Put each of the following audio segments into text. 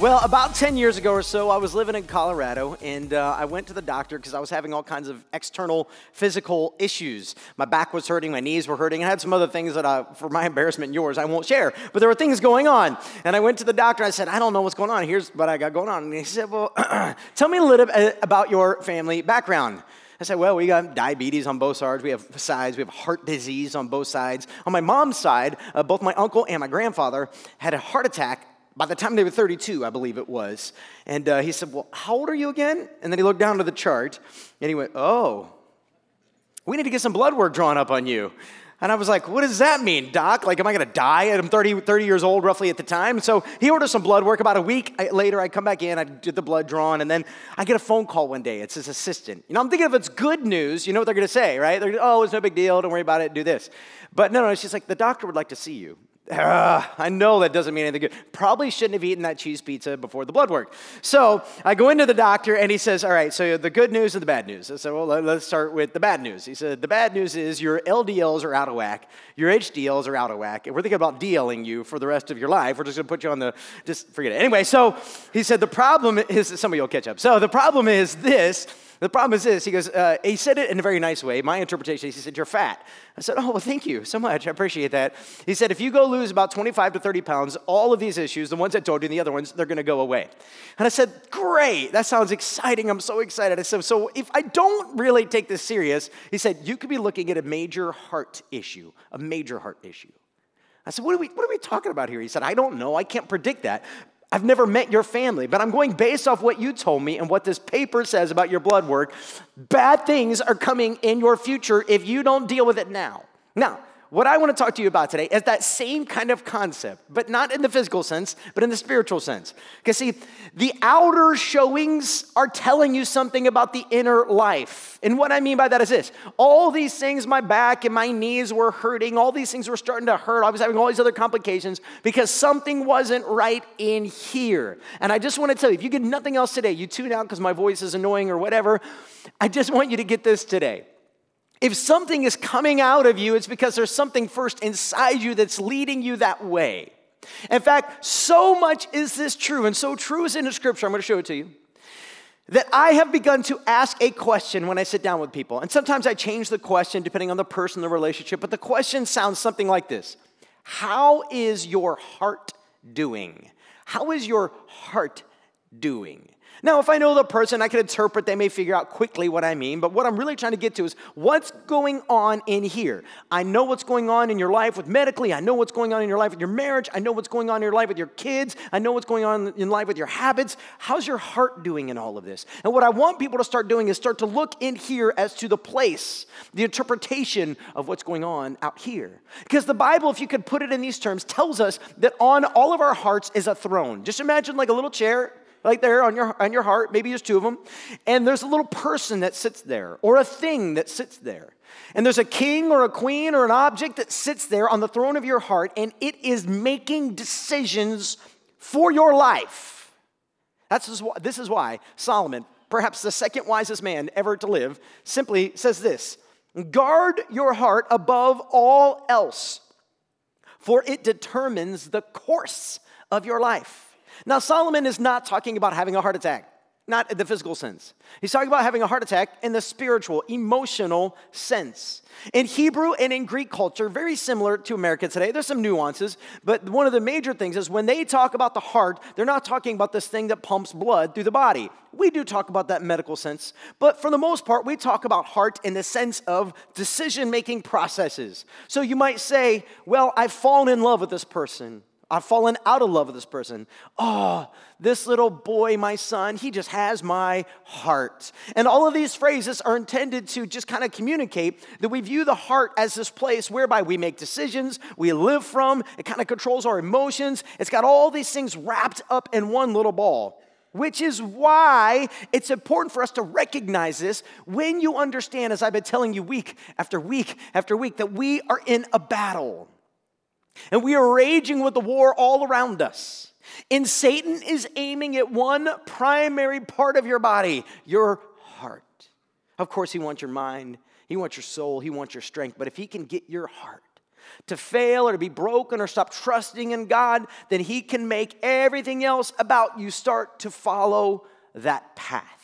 Well, about 10 years ago or so, I was living in Colorado and uh, I went to the doctor because I was having all kinds of external physical issues. My back was hurting, my knees were hurting. I had some other things that, I, for my embarrassment and yours, I won't share. But there were things going on. And I went to the doctor. I said, I don't know what's going on. Here's what I got going on. And he said, Well, tell me a little bit about your family background. I said, well, we got diabetes on both sides. We have sides. We have heart disease on both sides. On my mom's side, uh, both my uncle and my grandfather had a heart attack by the time they were 32, I believe it was. And uh, he said, Well, how old are you again? And then he looked down to the chart and he went, Oh, we need to get some blood work drawn up on you. And I was like, what does that mean, doc? Like, am I gonna die? I'm 30, 30 years old roughly at the time. So he ordered some blood work. About a week later, I come back in, I did the blood drawn, and then I get a phone call one day. It's his assistant. You know, I'm thinking if it's good news, you know what they're gonna say, right? They're, oh, it's no big deal, don't worry about it, do this. But no, no, she's like, the doctor would like to see you. Uh, I know that doesn't mean anything good. Probably shouldn't have eaten that cheese pizza before the blood work. So I go into the doctor and he says, All right, so the good news and the bad news. I said, Well, let's start with the bad news. He said, The bad news is your LDLs are out of whack, your HDLs are out of whack, and we're thinking about DLing you for the rest of your life. We're just gonna put you on the, just forget it. Anyway, so he said, The problem is, some of you will catch up. So the problem is this the problem is this. He goes, uh, he said it in a very nice way. My interpretation, is, he said, You're fat. I said, Oh, well, thank you so much. I appreciate that. He said, If you go lose about 25 to 30 pounds, all of these issues, the ones I told you and the other ones, they're going to go away. And I said, Great. That sounds exciting. I'm so excited. I said, So if I don't really take this serious, he said, You could be looking at a major heart issue, a major heart issue. I said, what are, we, what are we talking about here? He said, I don't know. I can't predict that. I've never met your family, but I'm going based off what you told me and what this paper says about your blood work. Bad things are coming in your future if you don't deal with it now. Now, what I want to talk to you about today is that same kind of concept, but not in the physical sense, but in the spiritual sense. Because, see, the outer showings are telling you something about the inner life. And what I mean by that is this all these things, my back and my knees were hurting, all these things were starting to hurt. I was having all these other complications because something wasn't right in here. And I just want to tell you if you get nothing else today, you tune out because my voice is annoying or whatever, I just want you to get this today. If something is coming out of you, it's because there's something first inside you that's leading you that way. In fact, so much is this true, and so true is in the scripture, I'm going to show it to you, that I have begun to ask a question when I sit down with people. And sometimes I change the question depending on the person, the relationship, but the question sounds something like this How is your heart doing? How is your heart doing? Now, if I know the person, I can interpret, they may figure out quickly what I mean, but what I'm really trying to get to is what's going on in here. I know what's going on in your life with medically, I know what's going on in your life with your marriage, I know what's going on in your life with your kids, I know what's going on in life with your habits. How's your heart doing in all of this? And what I want people to start doing is start to look in here as to the place, the interpretation of what's going on out here. Because the Bible, if you could put it in these terms, tells us that on all of our hearts is a throne. Just imagine like a little chair like there on your, on your heart, maybe there's two of them, and there's a little person that sits there, or a thing that sits there. And there's a king or a queen or an object that sits there on the throne of your heart, and it is making decisions for your life. That's why, this is why Solomon, perhaps the second wisest man ever to live, simply says this Guard your heart above all else, for it determines the course of your life. Now, Solomon is not talking about having a heart attack, not in the physical sense. He's talking about having a heart attack in the spiritual, emotional sense. In Hebrew and in Greek culture, very similar to America today, there's some nuances, but one of the major things is when they talk about the heart, they're not talking about this thing that pumps blood through the body. We do talk about that medical sense, but for the most part, we talk about heart in the sense of decision making processes. So you might say, Well, I've fallen in love with this person. I've fallen out of love with this person. Oh, this little boy, my son, he just has my heart. And all of these phrases are intended to just kind of communicate that we view the heart as this place whereby we make decisions, we live from, it kind of controls our emotions. It's got all these things wrapped up in one little ball. Which is why it's important for us to recognize this when you understand, as I've been telling you week after week after week, that we are in a battle. And we are raging with the war all around us. And Satan is aiming at one primary part of your body, your heart. Of course, He wants your mind, He wants your soul, He wants your strength. But if He can get your heart to fail or to be broken or stop trusting in God, then He can make everything else about you start to follow that path.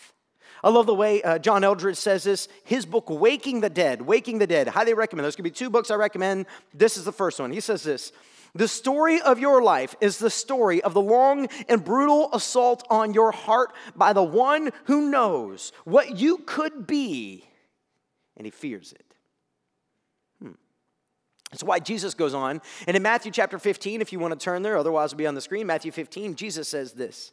I love the way uh, John Eldredge says this. His book, Waking the Dead, Waking the Dead, highly recommend. There's gonna be two books I recommend. This is the first one. He says this The story of your life is the story of the long and brutal assault on your heart by the one who knows what you could be, and he fears it. That's why Jesus goes on. And in Matthew chapter 15, if you want to turn there, otherwise it'll be on the screen, Matthew 15, Jesus says this.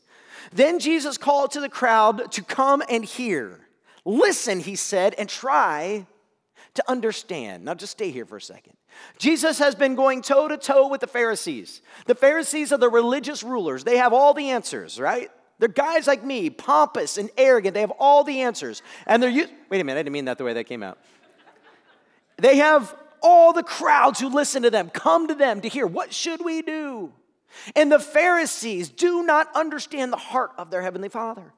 Then Jesus called to the crowd to come and hear. Listen, he said, and try to understand. Now just stay here for a second. Jesus has been going toe to toe with the Pharisees. The Pharisees are the religious rulers, they have all the answers, right? They're guys like me, pompous and arrogant. They have all the answers. And they're, wait a minute, I didn't mean that the way that came out. They have all the crowds who listen to them come to them to hear, What should we do? And the Pharisees do not understand the heart of their Heavenly Father.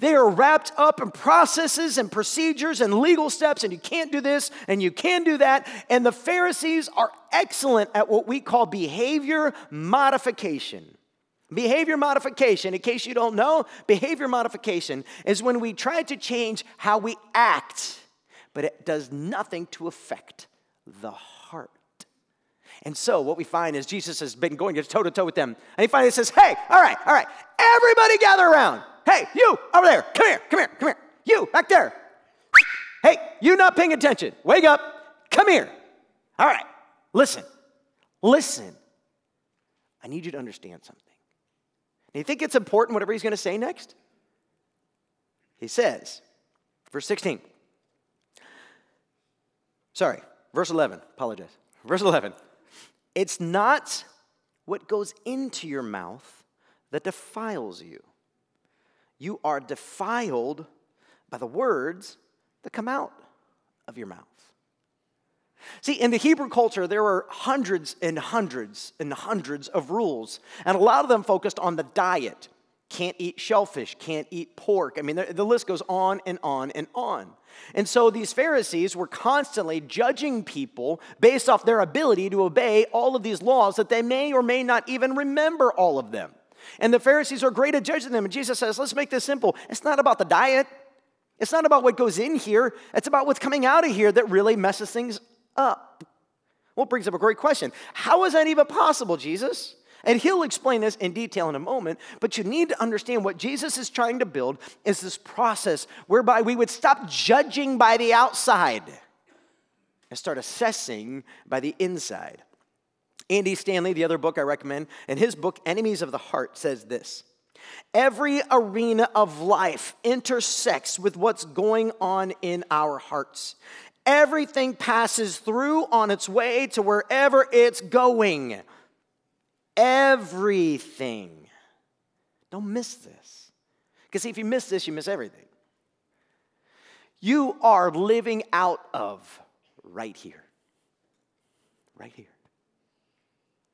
They are wrapped up in processes and procedures and legal steps, and you can't do this and you can do that. And the Pharisees are excellent at what we call behavior modification. Behavior modification, in case you don't know, behavior modification is when we try to change how we act, but it does nothing to affect the heart. And so what we find is Jesus has been going toe to toe with them. And he finally says, Hey, all right, all right, everybody gather around. Hey, you over there, come here, come here, come here. You back there. Hey, you not paying attention. Wake up, come here. All right, listen, listen. I need you to understand something. Do you think it's important whatever he's going to say next? He says, verse 16. Sorry, Verse 11, apologize. Verse 11. It's not what goes into your mouth that defiles you. You are defiled by the words that come out of your mouth. See, in the Hebrew culture, there were hundreds and hundreds and hundreds of rules, and a lot of them focused on the diet. Can't eat shellfish, can't eat pork. I mean, the, the list goes on and on and on. And so these Pharisees were constantly judging people based off their ability to obey all of these laws that they may or may not even remember all of them. And the Pharisees are great at judging them. And Jesus says, let's make this simple. It's not about the diet, it's not about what goes in here, it's about what's coming out of here that really messes things up. Well, brings up a great question. How is that even possible, Jesus? And he'll explain this in detail in a moment, but you need to understand what Jesus is trying to build is this process whereby we would stop judging by the outside and start assessing by the inside. Andy Stanley, the other book I recommend, in his book, Enemies of the Heart, says this Every arena of life intersects with what's going on in our hearts. Everything passes through on its way to wherever it's going everything. Don't miss this. Because if you miss this, you miss everything. You are living out of right here. Right here.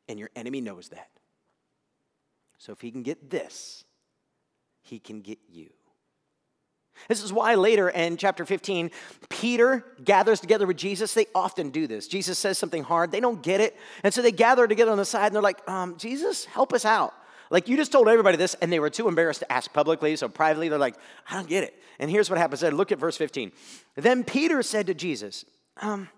And your enemy knows that. So if he can get this, he can get you. This is why later in chapter 15, Peter gathers together with Jesus. They often do this. Jesus says something hard, they don't get it. And so they gather together on the side and they're like, um, Jesus, help us out. Like you just told everybody this, and they were too embarrassed to ask publicly. So privately, they're like, I don't get it. And here's what happens. Look at verse 15. Then Peter said to Jesus, um,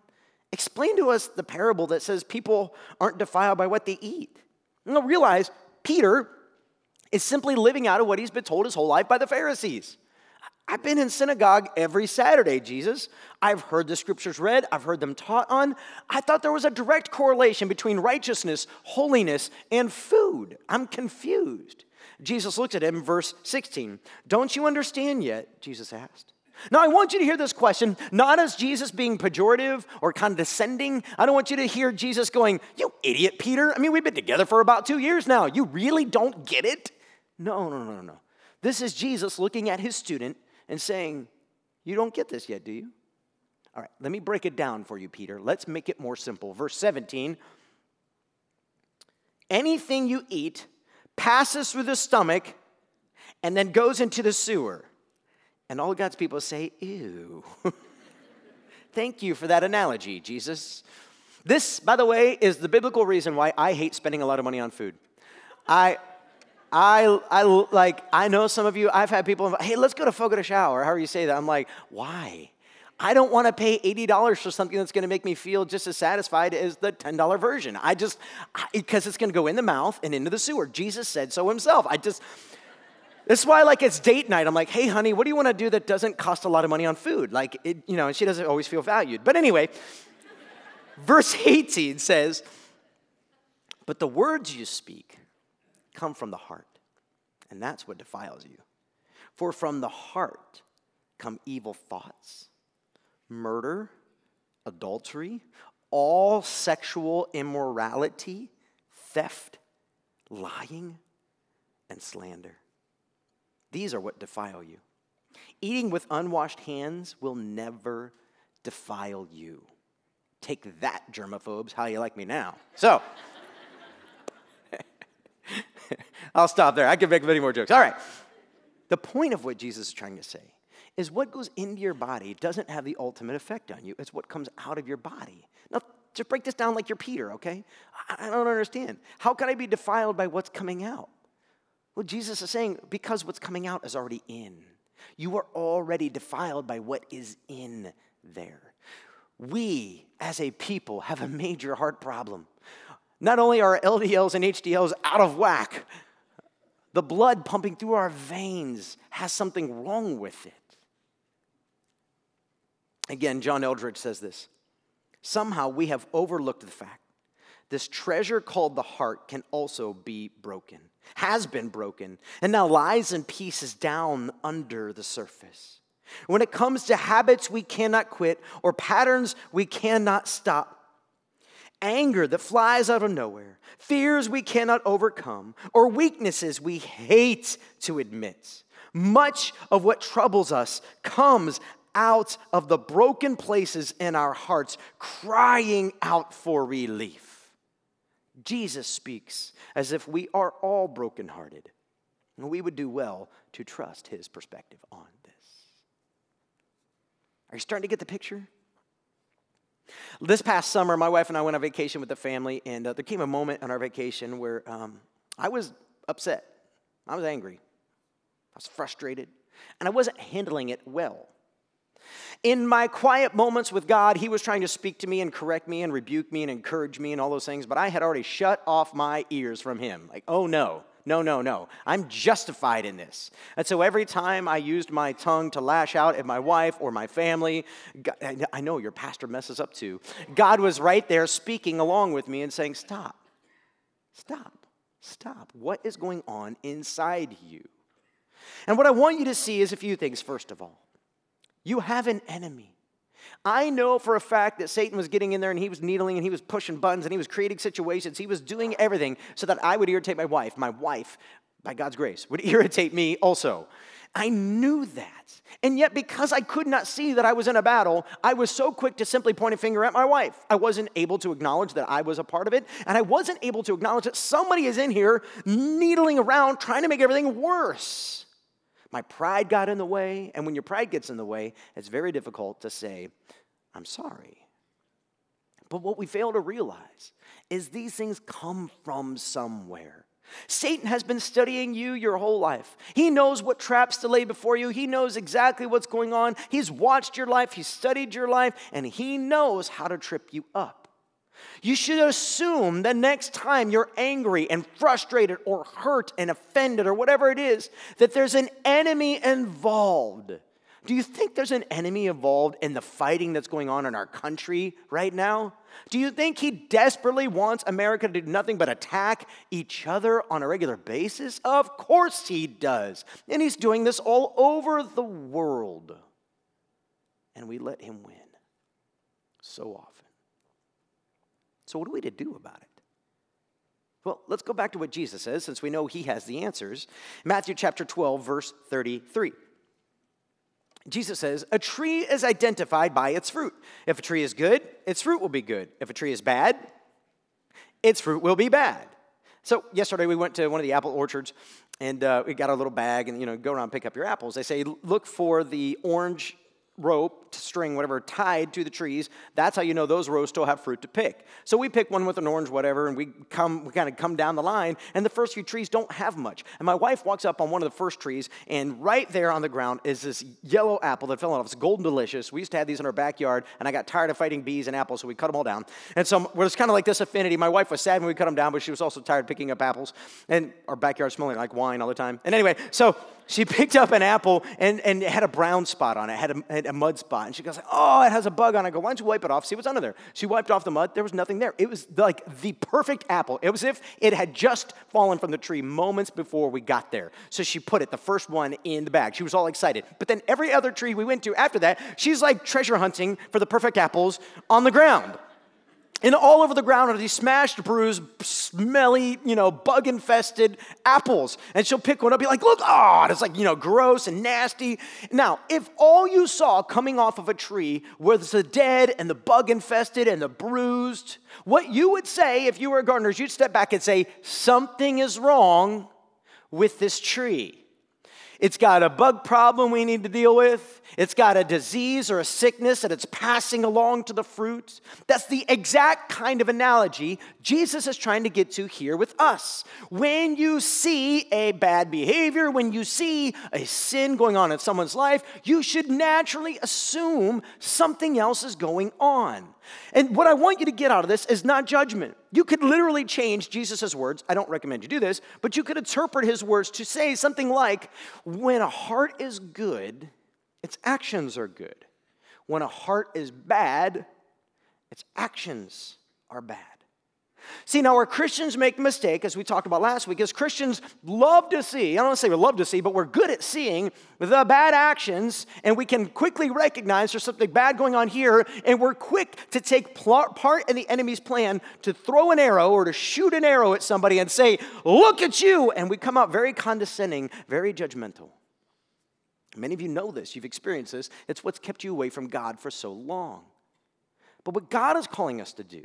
Explain to us the parable that says people aren't defiled by what they eat. Now realize Peter is simply living out of what he's been told his whole life by the Pharisees. I've been in synagogue every Saturday, Jesus. I've heard the scriptures read, I've heard them taught on. I thought there was a direct correlation between righteousness, holiness, and food. I'm confused. Jesus looked at him, verse 16. Don't you understand yet? Jesus asked. Now, I want you to hear this question not as Jesus being pejorative or condescending. I don't want you to hear Jesus going, You idiot, Peter. I mean, we've been together for about two years now. You really don't get it? No, no, no, no. This is Jesus looking at his student and saying, You don't get this yet, do you? All right, let me break it down for you, Peter. Let's make it more simple. Verse 17 Anything you eat passes through the stomach and then goes into the sewer. And all God's people say, ew. Thank you for that analogy, Jesus. This, by the way, is the biblical reason why I hate spending a lot of money on food. I, I, I like, I know some of you, I've had people, hey, let's go to Chão, or however you say that. I'm like, why? I don't want to pay $80 for something that's going to make me feel just as satisfied as the $10 version. I just, because it's going to go in the mouth and into the sewer. Jesus said so himself. I just, this is why, like, it's date night. I'm like, hey, honey, what do you want to do that doesn't cost a lot of money on food? Like, it, you know, and she doesn't always feel valued. But anyway, verse 18 says, But the words you speak come from the heart, and that's what defiles you. For from the heart come evil thoughts, murder, adultery, all sexual immorality, theft, lying, and slander. These are what defile you. Eating with unwashed hands will never defile you. Take that, germaphobes. How you like me now? So, I'll stop there. I could make many more jokes. All right. The point of what Jesus is trying to say is what goes into your body doesn't have the ultimate effect on you. It's what comes out of your body. Now, just break this down like you're Peter, okay? I don't understand. How can I be defiled by what's coming out? Well, Jesus is saying because what's coming out is already in. You are already defiled by what is in there. We, as a people, have a major heart problem. Not only are LDLs and HDLs out of whack, the blood pumping through our veins has something wrong with it. Again, John Eldredge says this Somehow we have overlooked the fact this treasure called the heart can also be broken has been broken, and now lies in pieces down under the surface. When it comes to habits we cannot quit or patterns we cannot stop, anger that flies out of nowhere, fears we cannot overcome, or weaknesses we hate to admit, much of what troubles us comes out of the broken places in our hearts, crying out for relief. Jesus speaks as if we are all brokenhearted. And we would do well to trust his perspective on this. Are you starting to get the picture? This past summer, my wife and I went on vacation with the family, and uh, there came a moment on our vacation where um, I was upset. I was angry. I was frustrated, and I wasn't handling it well. In my quiet moments with God, He was trying to speak to me and correct me and rebuke me and encourage me and all those things, but I had already shut off my ears from Him. Like, oh no, no, no, no. I'm justified in this. And so every time I used my tongue to lash out at my wife or my family, God, I know your pastor messes up too. God was right there speaking along with me and saying, Stop, stop, stop. What is going on inside you? And what I want you to see is a few things, first of all. You have an enemy. I know for a fact that Satan was getting in there and he was needling and he was pushing buttons and he was creating situations. He was doing everything so that I would irritate my wife. My wife, by God's grace, would irritate me also. I knew that. And yet, because I could not see that I was in a battle, I was so quick to simply point a finger at my wife. I wasn't able to acknowledge that I was a part of it, and I wasn't able to acknowledge that somebody is in here needling around trying to make everything worse. My pride got in the way, and when your pride gets in the way, it's very difficult to say, I'm sorry. But what we fail to realize is these things come from somewhere. Satan has been studying you your whole life. He knows what traps to lay before you. He knows exactly what's going on. He's watched your life, he's studied your life, and he knows how to trip you up. You should assume the next time you're angry and frustrated or hurt and offended or whatever it is, that there's an enemy involved. Do you think there's an enemy involved in the fighting that's going on in our country right now? Do you think he desperately wants America to do nothing but attack each other on a regular basis? Of course he does. And he's doing this all over the world. And we let him win so often. So, what are we to do about it? Well, let's go back to what Jesus says, since we know he has the answers. Matthew chapter 12, verse 33. Jesus says, A tree is identified by its fruit. If a tree is good, its fruit will be good. If a tree is bad, its fruit will be bad. So, yesterday we went to one of the apple orchards, and uh, we got our little bag and you know go around pick up your apples they say look for the orange rope, string, whatever, tied to the trees. That's how you know those rows still have fruit to pick. So we pick one with an orange, whatever, and we come, we kind of come down the line, and the first few trees don't have much. And my wife walks up on one of the first trees, and right there on the ground is this yellow apple that fell off. It's golden delicious. We used to have these in our backyard, and I got tired of fighting bees and apples, so we cut them all down. And so we're just kind of like this affinity. My wife was sad when we cut them down, but she was also tired picking up apples, and our backyard smelling like wine all the time. And anyway, so she picked up an apple and, and it had a brown spot on it, had a, had a mud spot. And she goes, Oh, it has a bug on it. I go, Why don't you wipe it off? See what's under there. She wiped off the mud. There was nothing there. It was like the perfect apple. It was if it had just fallen from the tree moments before we got there. So she put it, the first one, in the bag. She was all excited. But then every other tree we went to after that, she's like treasure hunting for the perfect apples on the ground. And all over the ground are these smashed, bruised, smelly, you know, bug infested apples. And she'll pick one up, be like, look, oh, it's like, you know, gross and nasty. Now, if all you saw coming off of a tree was the dead and the bug infested and the bruised, what you would say if you were a gardener you'd step back and say, something is wrong with this tree. It's got a bug problem we need to deal with. It's got a disease or a sickness that it's passing along to the fruit. That's the exact kind of analogy Jesus is trying to get to here with us. When you see a bad behavior, when you see a sin going on in someone's life, you should naturally assume something else is going on. And what I want you to get out of this is not judgment. You could literally change Jesus' words. I don't recommend you do this, but you could interpret his words to say something like when a heart is good, its actions are good. When a heart is bad, its actions are bad. See, now where Christians make mistake, as we talked about last week, is Christians love to see, I don't want to say we love to see, but we're good at seeing the bad actions, and we can quickly recognize there's something bad going on here, and we're quick to take part in the enemy's plan to throw an arrow or to shoot an arrow at somebody and say, Look at you! And we come out very condescending, very judgmental. Many of you know this, you've experienced this. It's what's kept you away from God for so long. But what God is calling us to do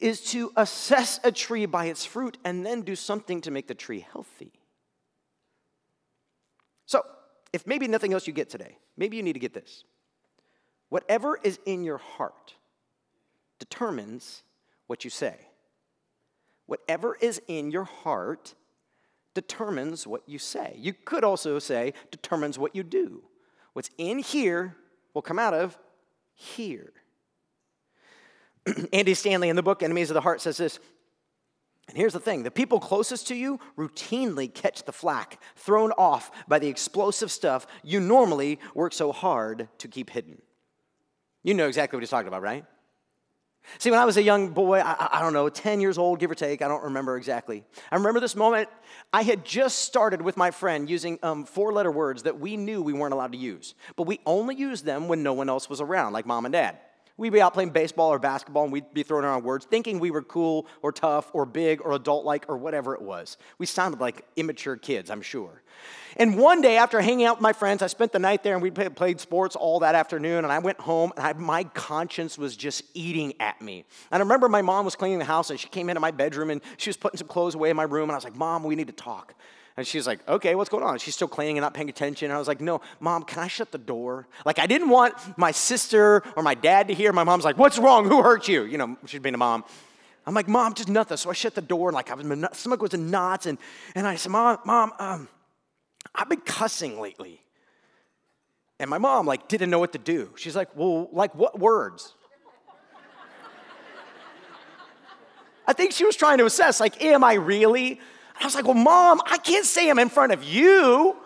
is to assess a tree by its fruit and then do something to make the tree healthy. So, if maybe nothing else you get today, maybe you need to get this. Whatever is in your heart determines what you say. Whatever is in your heart determines what you say. You could also say determines what you do. What's in here will come out of here. Andy Stanley in the book Enemies of the Heart says this. And here's the thing the people closest to you routinely catch the flack thrown off by the explosive stuff you normally work so hard to keep hidden. You know exactly what he's talking about, right? See, when I was a young boy, I, I, don't know, 10 years old, give or take, I don't remember exactly. I remember this moment. I had just started with my friend using um, four letter words that we knew we weren't allowed to use, but we only used them when no one else was around, like mom and dad. We'd be out playing baseball or basketball and we'd be throwing around words, thinking we were cool or tough or big or adult like or whatever it was. We sounded like immature kids, I'm sure. And one day, after hanging out with my friends, I spent the night there and we played sports all that afternoon. And I went home and I, my conscience was just eating at me. And I remember my mom was cleaning the house and she came into my bedroom and she was putting some clothes away in my room. And I was like, Mom, we need to talk. And she's like, okay, what's going on? She's still cleaning and not paying attention. And I was like, no, mom, can I shut the door? Like, I didn't want my sister or my dad to hear. My mom's like, what's wrong? Who hurt you? You know, she's being a mom. I'm like, mom, just nothing. So I shut the door like, I was, my stomach was in knots. And, and I said, mom, mom, um, I've been cussing lately. And my mom like didn't know what to do. She's like, well, like what words? I think she was trying to assess, like, am I really I was like, well, mom, I can't say them in front of you.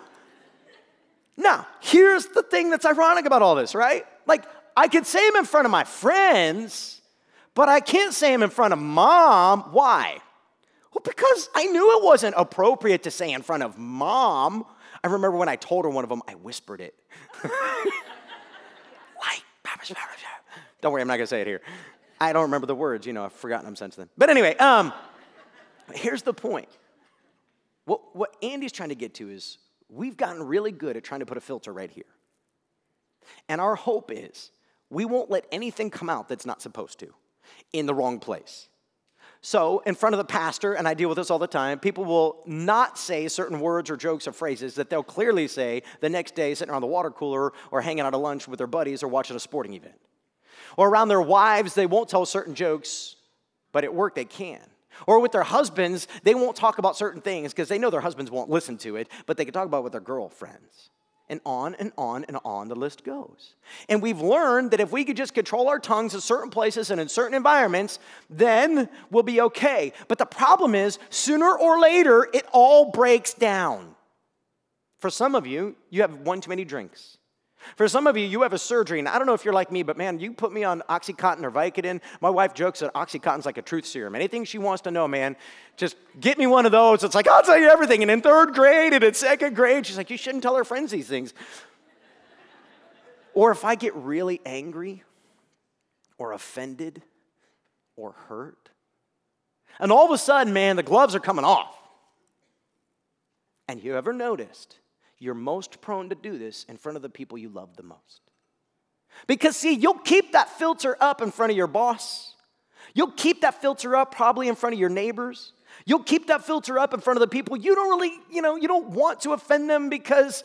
Now, here's the thing that's ironic about all this, right? Like, I could say them in front of my friends, but I can't say them in front of mom. Why? Well, because I knew it wasn't appropriate to say in front of mom. I remember when I told her one of them, I whispered it. don't worry, I'm not gonna say it here. I don't remember the words, you know, I've forgotten them since then. But anyway, um, here's the point. What, what Andy's trying to get to is we've gotten really good at trying to put a filter right here. And our hope is we won't let anything come out that's not supposed to in the wrong place. So, in front of the pastor, and I deal with this all the time, people will not say certain words or jokes or phrases that they'll clearly say the next day sitting around the water cooler or hanging out at lunch with their buddies or watching a sporting event. Or around their wives, they won't tell certain jokes, but at work they can. Or with their husbands, they won't talk about certain things because they know their husbands won't listen to it, but they can talk about it with their girlfriends and on and on and on the list goes. And we've learned that if we could just control our tongues in certain places and in certain environments, then we'll be okay. But the problem is, sooner or later, it all breaks down. For some of you, you have one too many drinks. For some of you, you have a surgery, and I don't know if you're like me, but man, you put me on Oxycontin or Vicodin. My wife jokes that Oxycontin's like a truth serum. Anything she wants to know, man, just get me one of those. It's like, I'll tell you everything. And in third grade and in second grade, she's like, you shouldn't tell her friends these things. or if I get really angry or offended or hurt, and all of a sudden, man, the gloves are coming off. And you ever noticed you're most prone to do this in front of the people you love the most. Because, see, you'll keep that filter up in front of your boss. You'll keep that filter up probably in front of your neighbors. You'll keep that filter up in front of the people you don't really, you know, you don't want to offend them because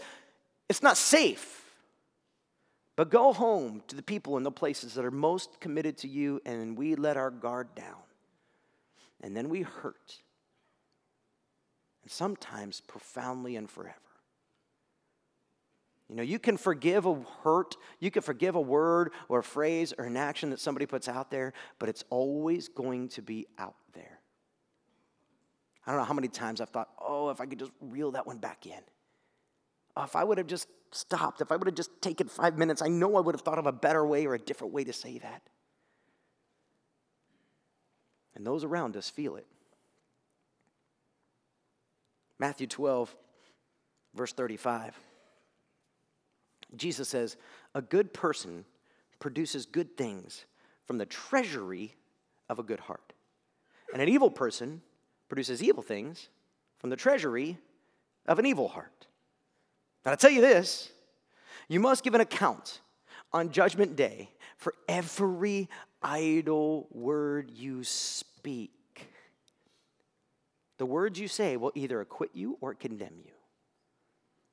it's not safe. But go home to the people in the places that are most committed to you, and we let our guard down. And then we hurt. And sometimes profoundly and forever. You know, you can forgive a hurt, you can forgive a word or a phrase or an action that somebody puts out there, but it's always going to be out there. I don't know how many times I've thought, oh, if I could just reel that one back in. Oh, if I would have just stopped, if I would have just taken five minutes, I know I would have thought of a better way or a different way to say that. And those around us feel it. Matthew 12, verse 35. Jesus says, A good person produces good things from the treasury of a good heart. And an evil person produces evil things from the treasury of an evil heart. Now, I tell you this you must give an account on Judgment Day for every idle word you speak. The words you say will either acquit you or condemn you.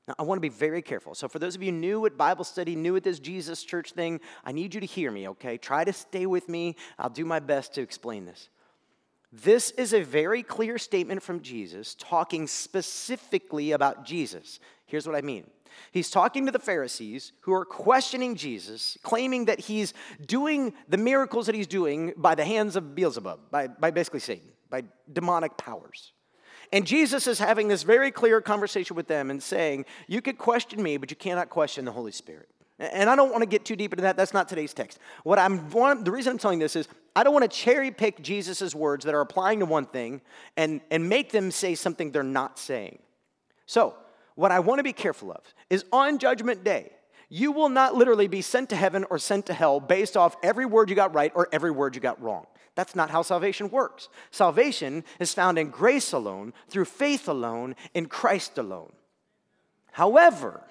Now, I want to be very careful. So, for those of you new at Bible study, new at this Jesus church thing, I need you to hear me, okay? Try to stay with me. I'll do my best to explain this. This is a very clear statement from Jesus talking specifically about Jesus. Here's what I mean. He's talking to the Pharisees who are questioning Jesus, claiming that he's doing the miracles that he's doing by the hands of Beelzebub, by, by basically Satan, by demonic powers. And Jesus is having this very clear conversation with them and saying, You could question me, but you cannot question the Holy Spirit. And I don't want to get too deep into that. That's not today's text. What I'm the reason I'm telling this is I don't want to cherry pick Jesus' words that are applying to one thing and, and make them say something they're not saying. So, what I want to be careful of is on Judgment Day, you will not literally be sent to heaven or sent to hell based off every word you got right or every word you got wrong. That's not how salvation works. Salvation is found in grace alone, through faith alone, in Christ alone. However,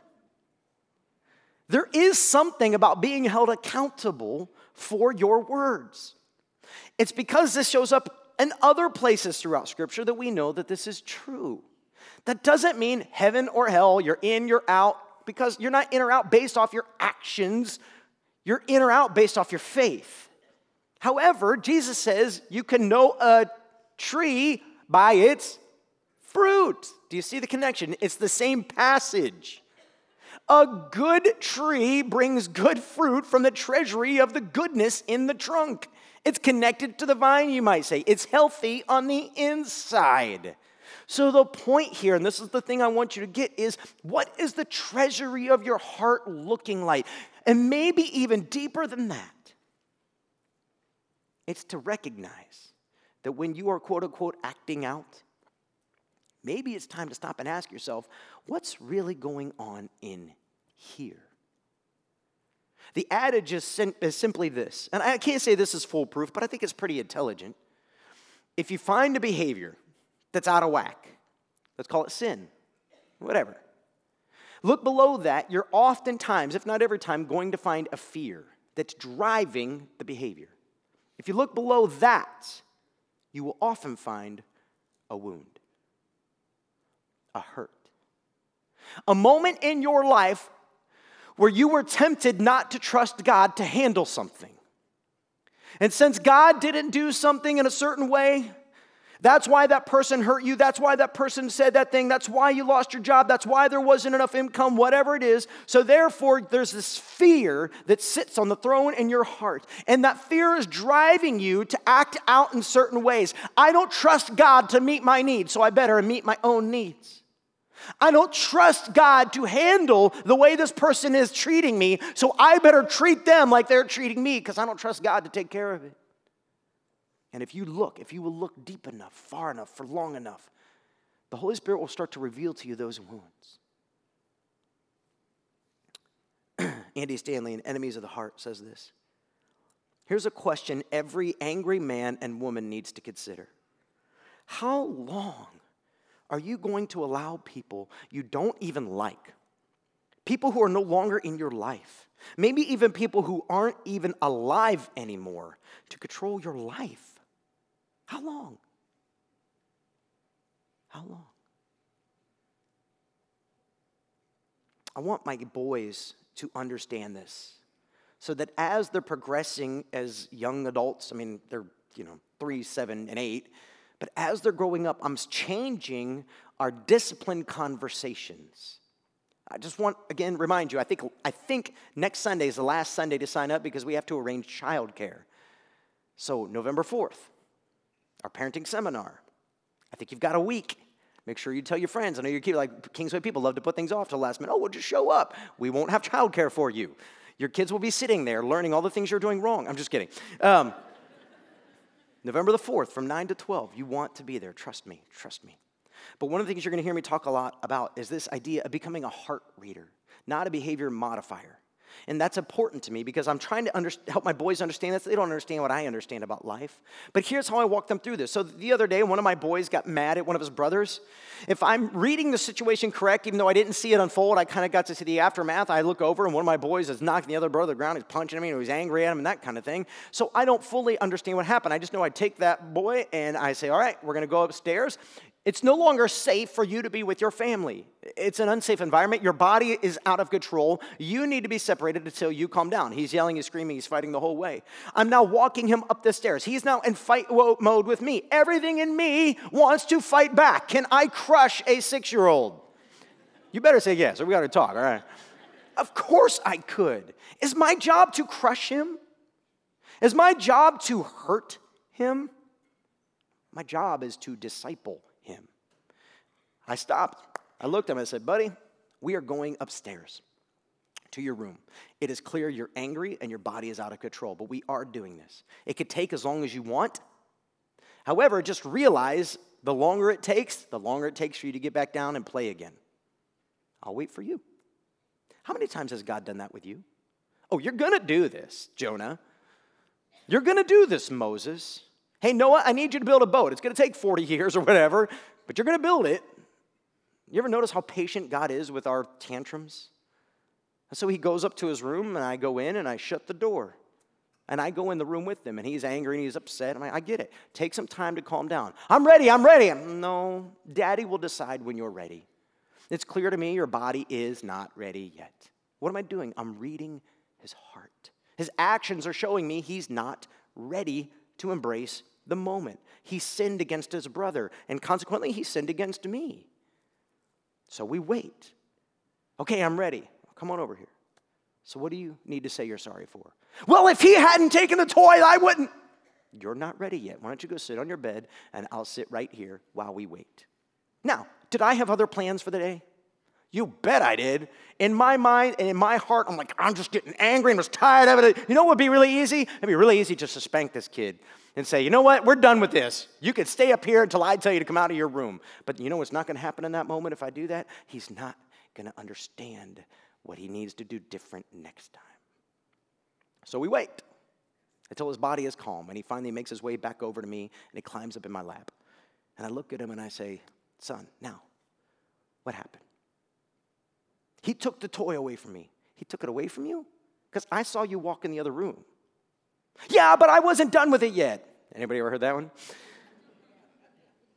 there is something about being held accountable for your words. It's because this shows up in other places throughout Scripture that we know that this is true. That doesn't mean heaven or hell, you're in, you're out, because you're not in or out based off your actions, you're in or out based off your faith. However, Jesus says you can know a tree by its fruit. Do you see the connection? It's the same passage. A good tree brings good fruit from the treasury of the goodness in the trunk. It's connected to the vine, you might say. It's healthy on the inside. So, the point here, and this is the thing I want you to get, is what is the treasury of your heart looking like? And maybe even deeper than that, it's to recognize that when you are quote unquote acting out, maybe it's time to stop and ask yourself, what's really going on in here? The adage is, sim- is simply this, and I can't say this is foolproof, but I think it's pretty intelligent. If you find a behavior that's out of whack, let's call it sin, whatever. Look below that, you're oftentimes, if not every time, going to find a fear that's driving the behavior. If you look below that, you will often find a wound, a hurt. A moment in your life where you were tempted not to trust God to handle something. And since God didn't do something in a certain way, that's why that person hurt you. That's why that person said that thing. That's why you lost your job. That's why there wasn't enough income, whatever it is. So, therefore, there's this fear that sits on the throne in your heart. And that fear is driving you to act out in certain ways. I don't trust God to meet my needs, so I better meet my own needs. I don't trust God to handle the way this person is treating me, so I better treat them like they're treating me because I don't trust God to take care of it. And if you look, if you will look deep enough, far enough, for long enough, the Holy Spirit will start to reveal to you those wounds. Andy Stanley in Enemies of the Heart says this. Here's a question every angry man and woman needs to consider How long are you going to allow people you don't even like, people who are no longer in your life, maybe even people who aren't even alive anymore, to control your life? How long? How long? I want my boys to understand this so that as they're progressing as young adults, I mean, they're, you know, three, seven, and eight, but as they're growing up, I'm changing our disciplined conversations. I just want again remind you. I think I think next Sunday is the last Sunday to sign up because we have to arrange childcare. So November fourth, our parenting seminar. I think you've got a week. Make sure you tell your friends. I know your kids, like Kingsway people, love to put things off to the last minute. Oh, we'll just show up. We won't have childcare for you. Your kids will be sitting there learning all the things you're doing wrong. I'm just kidding. Um, November the 4th from 9 to 12. You want to be there. Trust me. Trust me. But one of the things you're going to hear me talk a lot about is this idea of becoming a heart reader, not a behavior modifier. And that's important to me because I'm trying to under- help my boys understand this. They don't understand what I understand about life. But here's how I walk them through this. So the other day, one of my boys got mad at one of his brothers. If I'm reading the situation correct, even though I didn't see it unfold, I kind of got to see the aftermath. I look over and one of my boys is knocking the other brother to the ground. He's punching him, and he's angry at him and that kind of thing. So I don't fully understand what happened. I just know I take that boy and I say, all right, we're going to go upstairs. It's no longer safe for you to be with your family. It's an unsafe environment. Your body is out of control. You need to be separated until you calm down. He's yelling, he's screaming, he's fighting the whole way. I'm now walking him up the stairs. He's now in fight mode with me. Everything in me wants to fight back. Can I crush a six year old? You better say yes, or we got to talk, all right? Of course I could. Is my job to crush him? Is my job to hurt him? My job is to disciple. I stopped. I looked at him. I said, Buddy, we are going upstairs to your room. It is clear you're angry and your body is out of control, but we are doing this. It could take as long as you want. However, just realize the longer it takes, the longer it takes for you to get back down and play again. I'll wait for you. How many times has God done that with you? Oh, you're gonna do this, Jonah. You're gonna do this, Moses. Hey, Noah, I need you to build a boat. It's to take 40 years or whatever, but you're to build it. You ever notice how patient God is with our tantrums? And so he goes up to his room, and I go in and I shut the door. And I go in the room with him, and he's angry and he's upset. I'm like, I get it. Take some time to calm down. I'm ready, I'm ready. I'm, no, daddy will decide when you're ready. It's clear to me your body is not ready yet. What am I doing? I'm reading his heart. His actions are showing me he's not ready to embrace the moment. He sinned against his brother, and consequently, he sinned against me. So we wait. Okay, I'm ready. Come on over here. So, what do you need to say you're sorry for? Well, if he hadn't taken the toy, I wouldn't. You're not ready yet. Why don't you go sit on your bed and I'll sit right here while we wait? Now, did I have other plans for the day? You bet I did. In my mind and in my heart, I'm like, I'm just getting angry and was tired of it. You know what would be really easy? It'd be really easy just to spank this kid and say, you know what, we're done with this. You can stay up here until I tell you to come out of your room. But you know what's not going to happen in that moment if I do that? He's not going to understand what he needs to do different next time. So we wait until his body is calm and he finally makes his way back over to me and he climbs up in my lap. And I look at him and I say, Son, now, what happened? He took the toy away from me. He took it away from you? Because I saw you walk in the other room. Yeah, but I wasn't done with it yet. Anybody ever heard that one?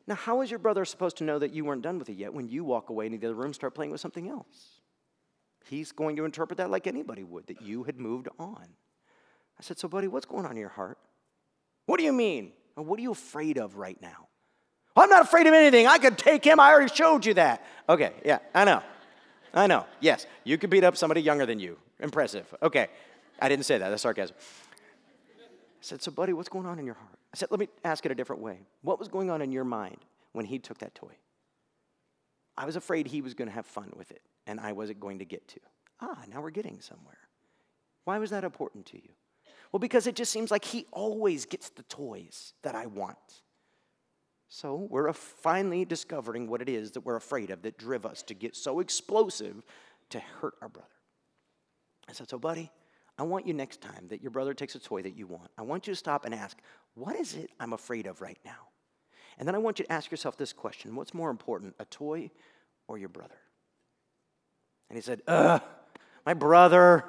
Now, how is your brother supposed to know that you weren't done with it yet when you walk away into the other room start playing with something else? He's going to interpret that like anybody would, that you had moved on. I said, So, buddy, what's going on in your heart? What do you mean? what are you afraid of right now? I'm not afraid of anything. I could take him. I already showed you that. Okay, yeah, I know. I know. Yes, you could beat up somebody younger than you. Impressive. Okay, I didn't say that. That's sarcasm. I said, So, buddy, what's going on in your heart? I said, Let me ask it a different way. What was going on in your mind when he took that toy? I was afraid he was going to have fun with it, and I wasn't going to get to. Ah, now we're getting somewhere. Why was that important to you? Well, because it just seems like he always gets the toys that I want. So we're finally discovering what it is that we're afraid of that drive us to get so explosive to hurt our brother. I said, So, buddy, I want you next time that your brother takes a toy that you want, I want you to stop and ask, What is it I'm afraid of right now? And then I want you to ask yourself this question What's more important, a toy or your brother? And he said, Ugh, my brother.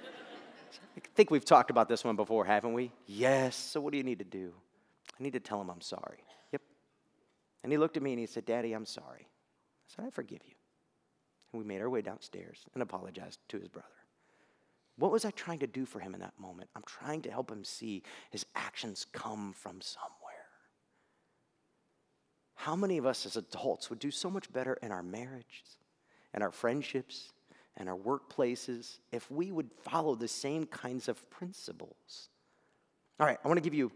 I think we've talked about this one before, haven't we? Yes. So, what do you need to do? I need to tell him I'm sorry. And he looked at me and he said, Daddy, I'm sorry. I said, I forgive you. And we made our way downstairs and apologized to his brother. What was I trying to do for him in that moment? I'm trying to help him see his actions come from somewhere. How many of us as adults would do so much better in our marriages and our friendships and our workplaces if we would follow the same kinds of principles? All right, I want to give you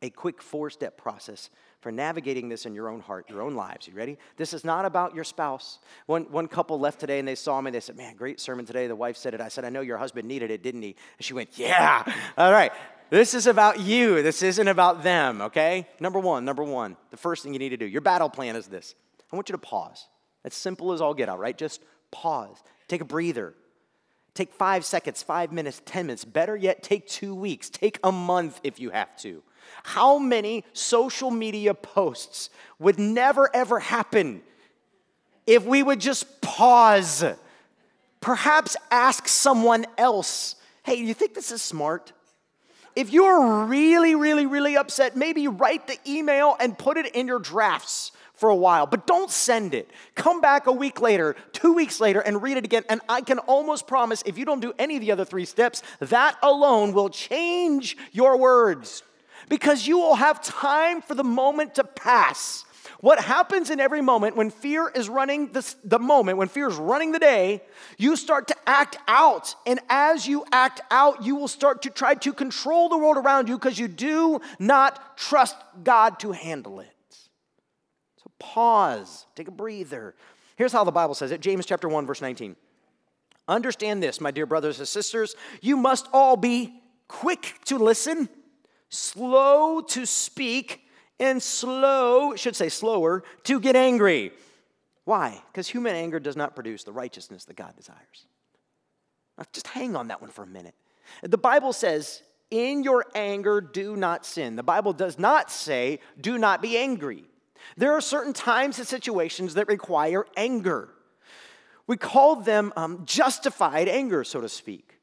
a quick four step process for navigating this in your own heart, your own lives. You ready? This is not about your spouse. One, one couple left today and they saw me. They said, Man, great sermon today. The wife said it. I said, I know your husband needed it, didn't he? And she went, Yeah. All right. This is about you. This isn't about them, okay? Number one, number one, the first thing you need to do, your battle plan is this. I want you to pause. As simple as all get out, right? Just pause. Take a breather. Take five seconds, five minutes, 10 minutes. Better yet, take two weeks. Take a month if you have to. How many social media posts would never ever happen if we would just pause? Perhaps ask someone else, hey, do you think this is smart? If you're really, really, really upset, maybe write the email and put it in your drafts for a while, but don't send it. Come back a week later, two weeks later, and read it again. And I can almost promise if you don't do any of the other three steps, that alone will change your words because you will have time for the moment to pass. What happens in every moment when fear is running the, the moment, when fear is running the day, you start to act out. And as you act out, you will start to try to control the world around you because you do not trust God to handle it. So pause, take a breather. Here's how the Bible says it James chapter 1, verse 19. Understand this, my dear brothers and sisters, you must all be quick to listen slow to speak, and slow, should say slower, to get angry. Why? Because human anger does not produce the righteousness that God desires. Now, just hang on that one for a minute. The Bible says, in your anger, do not sin. The Bible does not say, do not be angry. There are certain times and situations that require anger. We call them um, justified anger, so to speak.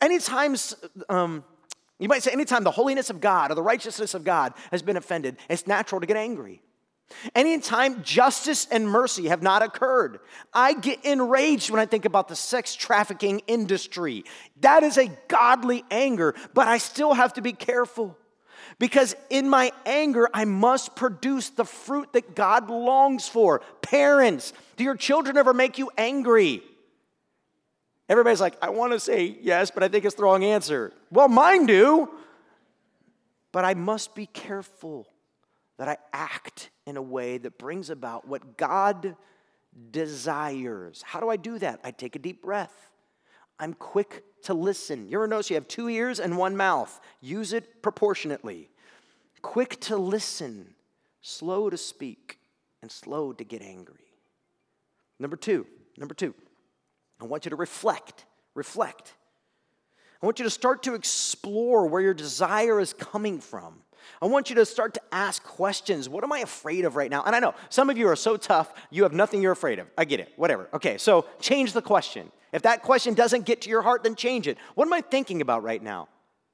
Anytime um, you might say, anytime the holiness of God or the righteousness of God has been offended, it's natural to get angry. Anytime justice and mercy have not occurred, I get enraged when I think about the sex trafficking industry. That is a godly anger, but I still have to be careful because in my anger, I must produce the fruit that God longs for. Parents, do your children ever make you angry? Everybody's like, I want to say yes, but I think it's the wrong answer. Well, mine do. But I must be careful that I act in a way that brings about what God desires. How do I do that? I take a deep breath. I'm quick to listen. You ever notice you have two ears and one mouth? Use it proportionately. Quick to listen, slow to speak, and slow to get angry. Number two, number two, I want you to reflect. Reflect. I want you to start to explore where your desire is coming from. I want you to start to ask questions. What am I afraid of right now? And I know some of you are so tough, you have nothing you're afraid of. I get it, whatever. Okay, so change the question. If that question doesn't get to your heart, then change it. What am I thinking about right now?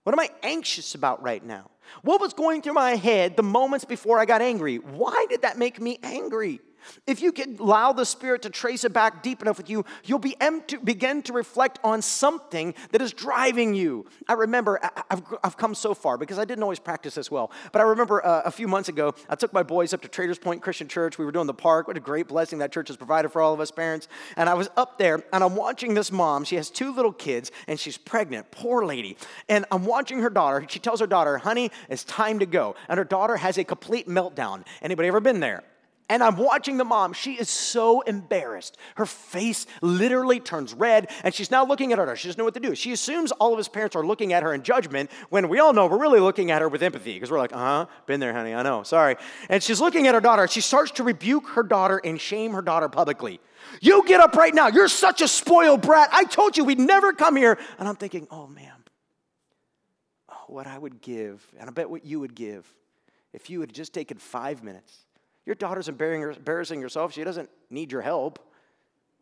What am I anxious about right now? What was going through my head the moments before I got angry? Why did that make me angry? If you can allow the Spirit to trace it back deep enough with you, you'll be to begin to reflect on something that is driving you. I remember, I've, I've come so far because I didn't always practice this well, but I remember uh, a few months ago, I took my boys up to Traders Point Christian Church. We were doing the park. What a great blessing that church has provided for all of us parents. And I was up there and I'm watching this mom. She has two little kids and she's pregnant, poor lady. And I'm watching her daughter. She tells her daughter, honey, it's time to go. And her daughter has a complete meltdown. Anybody ever been there? And I'm watching the mom. She is so embarrassed. Her face literally turns red, and she's now looking at her daughter. She doesn't know what to do. She assumes all of his parents are looking at her in judgment when we all know we're really looking at her with empathy because we're like, uh huh, been there, honey, I know, sorry. And she's looking at her daughter. She starts to rebuke her daughter and shame her daughter publicly. You get up right now. You're such a spoiled brat. I told you we'd never come here. And I'm thinking, oh, ma'am, oh, what I would give, and I bet what you would give if you had just taken five minutes your daughter's embarrassing herself. She doesn't need your help.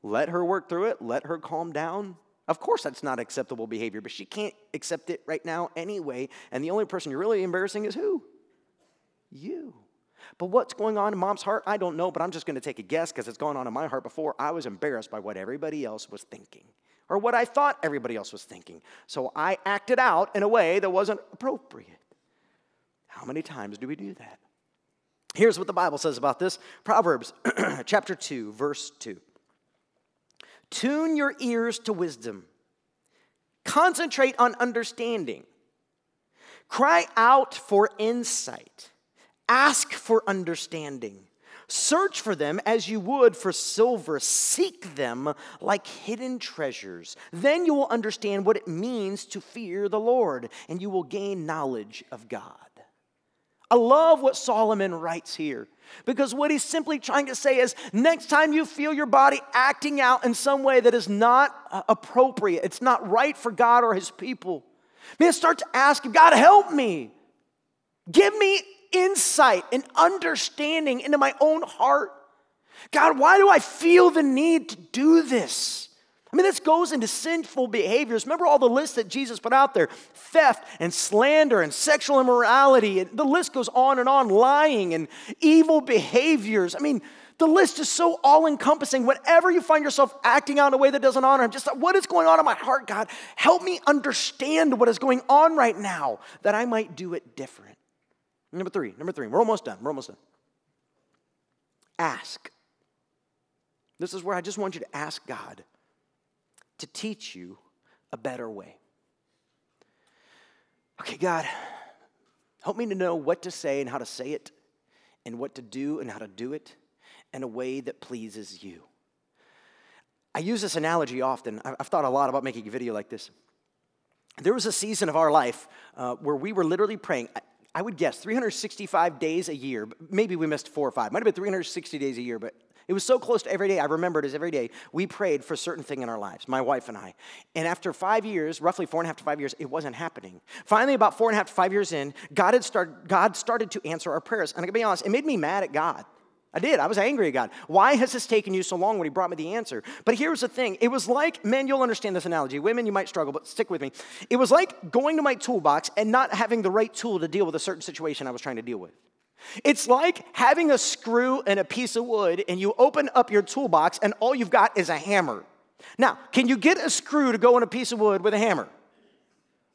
Let her work through it. Let her calm down. Of course, that's not acceptable behavior, but she can't accept it right now anyway. And the only person you're really embarrassing is who? You. But what's going on in mom's heart? I don't know, but I'm just going to take a guess because it's gone on in my heart before. I was embarrassed by what everybody else was thinking or what I thought everybody else was thinking. So I acted out in a way that wasn't appropriate. How many times do we do that? Here's what the Bible says about this Proverbs chapter 2, verse 2. Tune your ears to wisdom, concentrate on understanding, cry out for insight, ask for understanding. Search for them as you would for silver. Seek them like hidden treasures. Then you will understand what it means to fear the Lord, and you will gain knowledge of God. I love what Solomon writes here because what he's simply trying to say is next time you feel your body acting out in some way that is not uh, appropriate, it's not right for God or his people, man, start to ask God, help me. Give me insight and understanding into my own heart. God, why do I feel the need to do this? I mean, this goes into sinful behaviors. Remember all the lists that Jesus put out there theft and slander and sexual immorality. And the list goes on and on lying and evil behaviors. I mean, the list is so all encompassing. Whenever you find yourself acting out in a way that doesn't honor Him, just like, what is going on in my heart, God? Help me understand what is going on right now that I might do it different. Number three, number three, we're almost done. We're almost done. Ask. This is where I just want you to ask God to teach you a better way. Okay, God, help me to know what to say and how to say it, and what to do and how to do it in a way that pleases you. I use this analogy often. I've thought a lot about making a video like this. There was a season of our life uh, where we were literally praying. I would guess 365 days a year. Maybe we missed four or five. Might have been 360 days a year, but it was so close to every day. I remember it as every day we prayed for a certain thing in our lives, my wife and I. And after five years, roughly four and a half to five years, it wasn't happening. Finally, about four and a half to five years in, God had started, God started to answer our prayers. And I can be honest, it made me mad at God. I did. I was angry at God. Why has this taken you so long when He brought me the answer? But here's the thing it was like, men, you'll understand this analogy. Women, you might struggle, but stick with me. It was like going to my toolbox and not having the right tool to deal with a certain situation I was trying to deal with. It's like having a screw and a piece of wood, and you open up your toolbox, and all you've got is a hammer. Now, can you get a screw to go in a piece of wood with a hammer?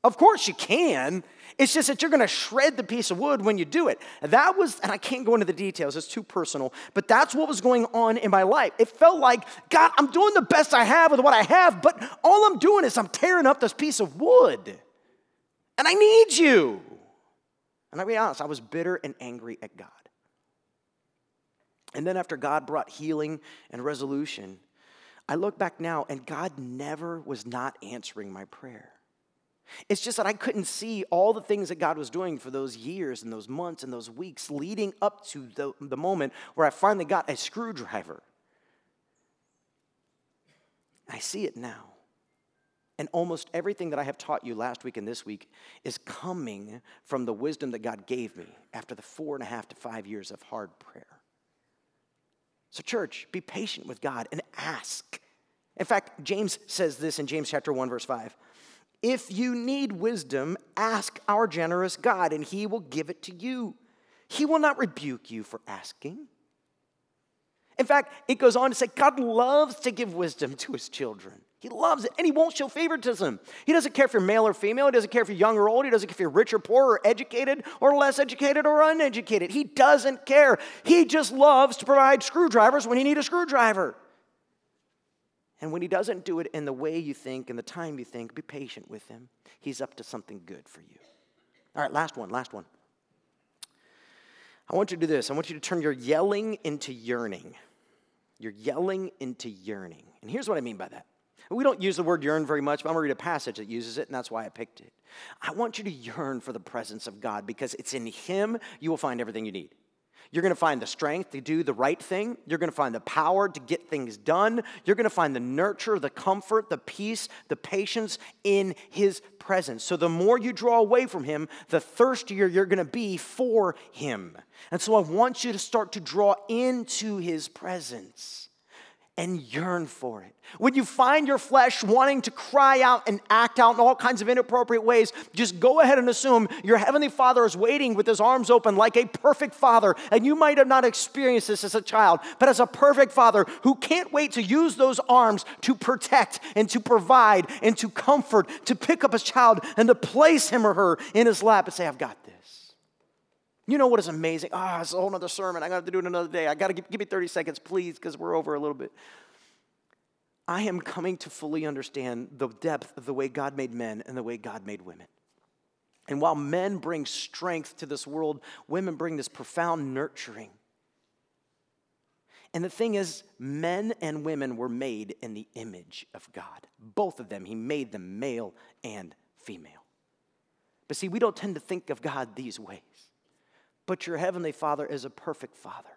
Of course you can. It's just that you're going to shred the piece of wood when you do it. That was, and I can't go into the details, it's too personal, but that's what was going on in my life. It felt like, God, I'm doing the best I have with what I have, but all I'm doing is I'm tearing up this piece of wood. And I need you. And I'll be honest, I was bitter and angry at God. And then after God brought healing and resolution, I look back now and God never was not answering my prayer. It's just that I couldn't see all the things that God was doing for those years and those months and those weeks leading up to the, the moment where I finally got a screwdriver. I see it now. And almost everything that I have taught you last week and this week is coming from the wisdom that God gave me after the four and a half to five years of hard prayer. So, church, be patient with God and ask. In fact, James says this in James chapter 1, verse 5. If you need wisdom, ask our generous God, and he will give it to you. He will not rebuke you for asking. In fact, it goes on to say God loves to give wisdom to his children. He loves it, and he won't show favoritism. He doesn't care if you're male or female. He doesn't care if you're young or old. He doesn't care if you're rich or poor or educated or less educated or uneducated. He doesn't care. He just loves to provide screwdrivers when you need a screwdriver. And when he doesn't do it in the way you think and the time you think, be patient with him. He's up to something good for you. All right, last one, last one. I want you to do this. I want you to turn your yelling into yearning. Your yelling into yearning. And here's what I mean by that. We don't use the word yearn very much, but I'm going to read a passage that uses it, and that's why I picked it. I want you to yearn for the presence of God because it's in Him you will find everything you need. You're going to find the strength to do the right thing. You're going to find the power to get things done. You're going to find the nurture, the comfort, the peace, the patience in His presence. So the more you draw away from Him, the thirstier you're going to be for Him. And so I want you to start to draw into His presence and yearn for it. When you find your flesh wanting to cry out and act out in all kinds of inappropriate ways, just go ahead and assume your Heavenly Father is waiting with His arms open like a perfect Father. And you might have not experienced this as a child, but as a perfect Father who can't wait to use those arms to protect and to provide and to comfort, to pick up His child and to place him or her in His lap and say, I've got. You know what is amazing? Ah, oh, it's a whole other sermon. I got to do it another day. I got to give, give me 30 seconds, please, because we're over a little bit. I am coming to fully understand the depth of the way God made men and the way God made women. And while men bring strength to this world, women bring this profound nurturing. And the thing is, men and women were made in the image of God. Both of them, He made them male and female. But see, we don't tend to think of God these ways. But your heavenly Father is a perfect Father.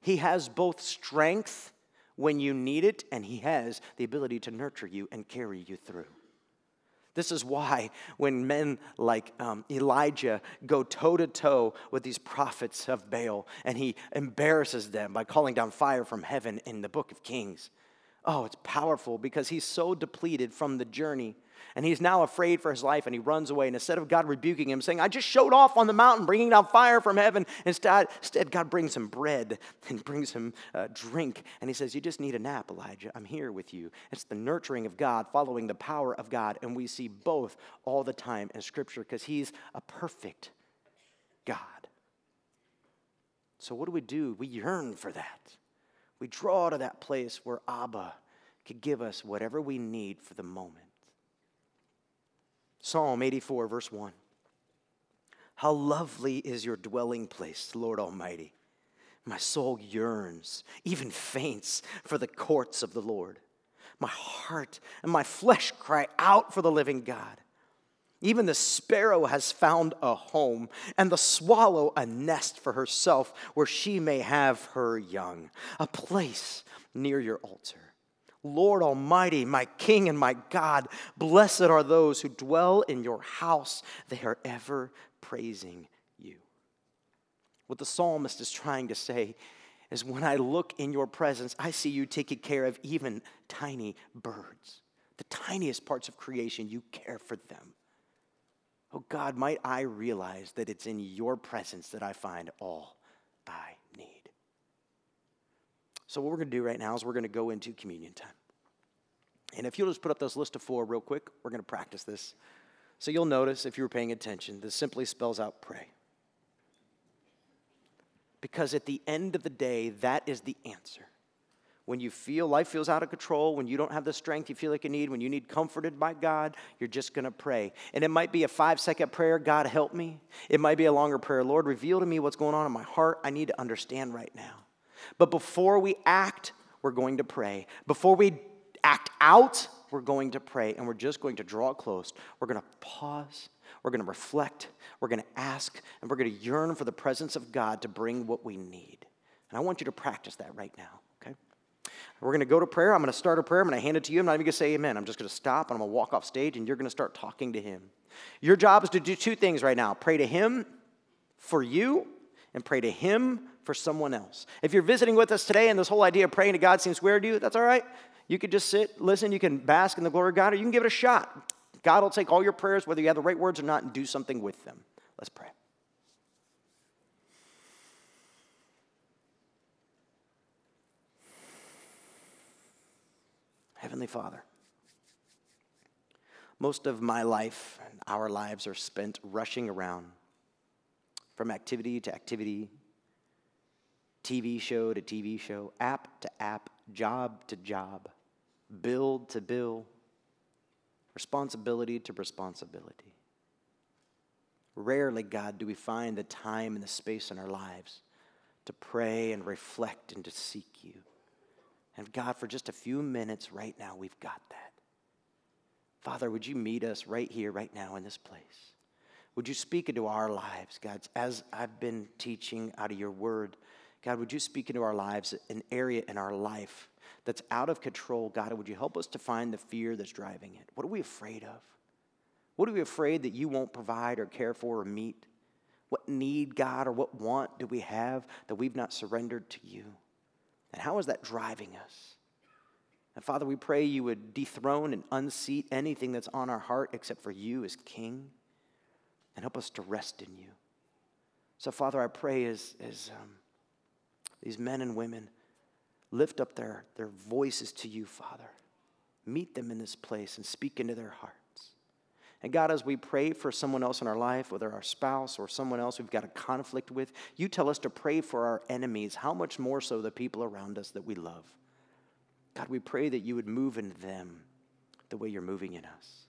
He has both strength when you need it, and He has the ability to nurture you and carry you through. This is why when men like um, Elijah go toe to toe with these prophets of Baal and he embarrasses them by calling down fire from heaven in the book of Kings. Oh, it's powerful because he's so depleted from the journey and he's now afraid for his life and he runs away. And instead of God rebuking him, saying, I just showed off on the mountain, bringing down fire from heaven, instead, instead God brings him bread and brings him uh, drink. And he says, You just need a nap, Elijah. I'm here with you. It's the nurturing of God, following the power of God. And we see both all the time in Scripture because he's a perfect God. So, what do we do? We yearn for that. We draw to that place where Abba could give us whatever we need for the moment. Psalm 84, verse 1. How lovely is your dwelling place, Lord Almighty. My soul yearns, even faints, for the courts of the Lord. My heart and my flesh cry out for the living God. Even the sparrow has found a home, and the swallow a nest for herself where she may have her young, a place near your altar. Lord Almighty, my King and my God, blessed are those who dwell in your house. They are ever praising you. What the psalmist is trying to say is when I look in your presence, I see you taking care of even tiny birds, the tiniest parts of creation, you care for them. Oh God, might I realize that it's in your presence that I find all I so, what we're going to do right now is we're going to go into communion time. And if you'll just put up those list of four real quick, we're going to practice this. So, you'll notice if you were paying attention, this simply spells out pray. Because at the end of the day, that is the answer. When you feel life feels out of control, when you don't have the strength you feel like you need, when you need comforted by God, you're just going to pray. And it might be a five second prayer, God help me. It might be a longer prayer, Lord, reveal to me what's going on in my heart. I need to understand right now. But before we act, we're going to pray. Before we act out, we're going to pray. And we're just going to draw close. We're going to pause. We're going to reflect. We're going to ask. And we're going to yearn for the presence of God to bring what we need. And I want you to practice that right now, okay? We're going to go to prayer. I'm going to start a prayer. I'm going to hand it to you. I'm not even going to say amen. I'm just going to stop and I'm going to walk off stage and you're going to start talking to Him. Your job is to do two things right now pray to Him for you and pray to Him for someone else. If you're visiting with us today and this whole idea of praying to God seems weird to you, that's all right. You could just sit, listen, you can bask in the glory of God, or you can give it a shot. God will take all your prayers, whether you have the right words or not, and do something with them. Let's pray. Heavenly Father, most of my life and our lives are spent rushing around from activity to activity, TV show to TV show, app to app, job to job, build to bill, responsibility to responsibility. Rarely, God, do we find the time and the space in our lives to pray and reflect and to seek you. And God, for just a few minutes right now, we've got that. Father, would you meet us right here, right now, in this place? Would you speak into our lives, God, as I've been teaching out of your word? God, would you speak into our lives, an area in our life that's out of control? God, would you help us to find the fear that's driving it? What are we afraid of? What are we afraid that you won't provide or care for or meet? What need, God, or what want do we have that we've not surrendered to you? And how is that driving us? And Father, we pray you would dethrone and unseat anything that's on our heart except for you as King and help us to rest in you. So, Father, I pray as, as um, these men and women lift up their, their voices to you, Father, meet them in this place and speak into their hearts. And God, as we pray for someone else in our life, whether our spouse or someone else we've got a conflict with, you tell us to pray for our enemies. How much more so the people around us that we love? God, we pray that you would move in them the way you're moving in us.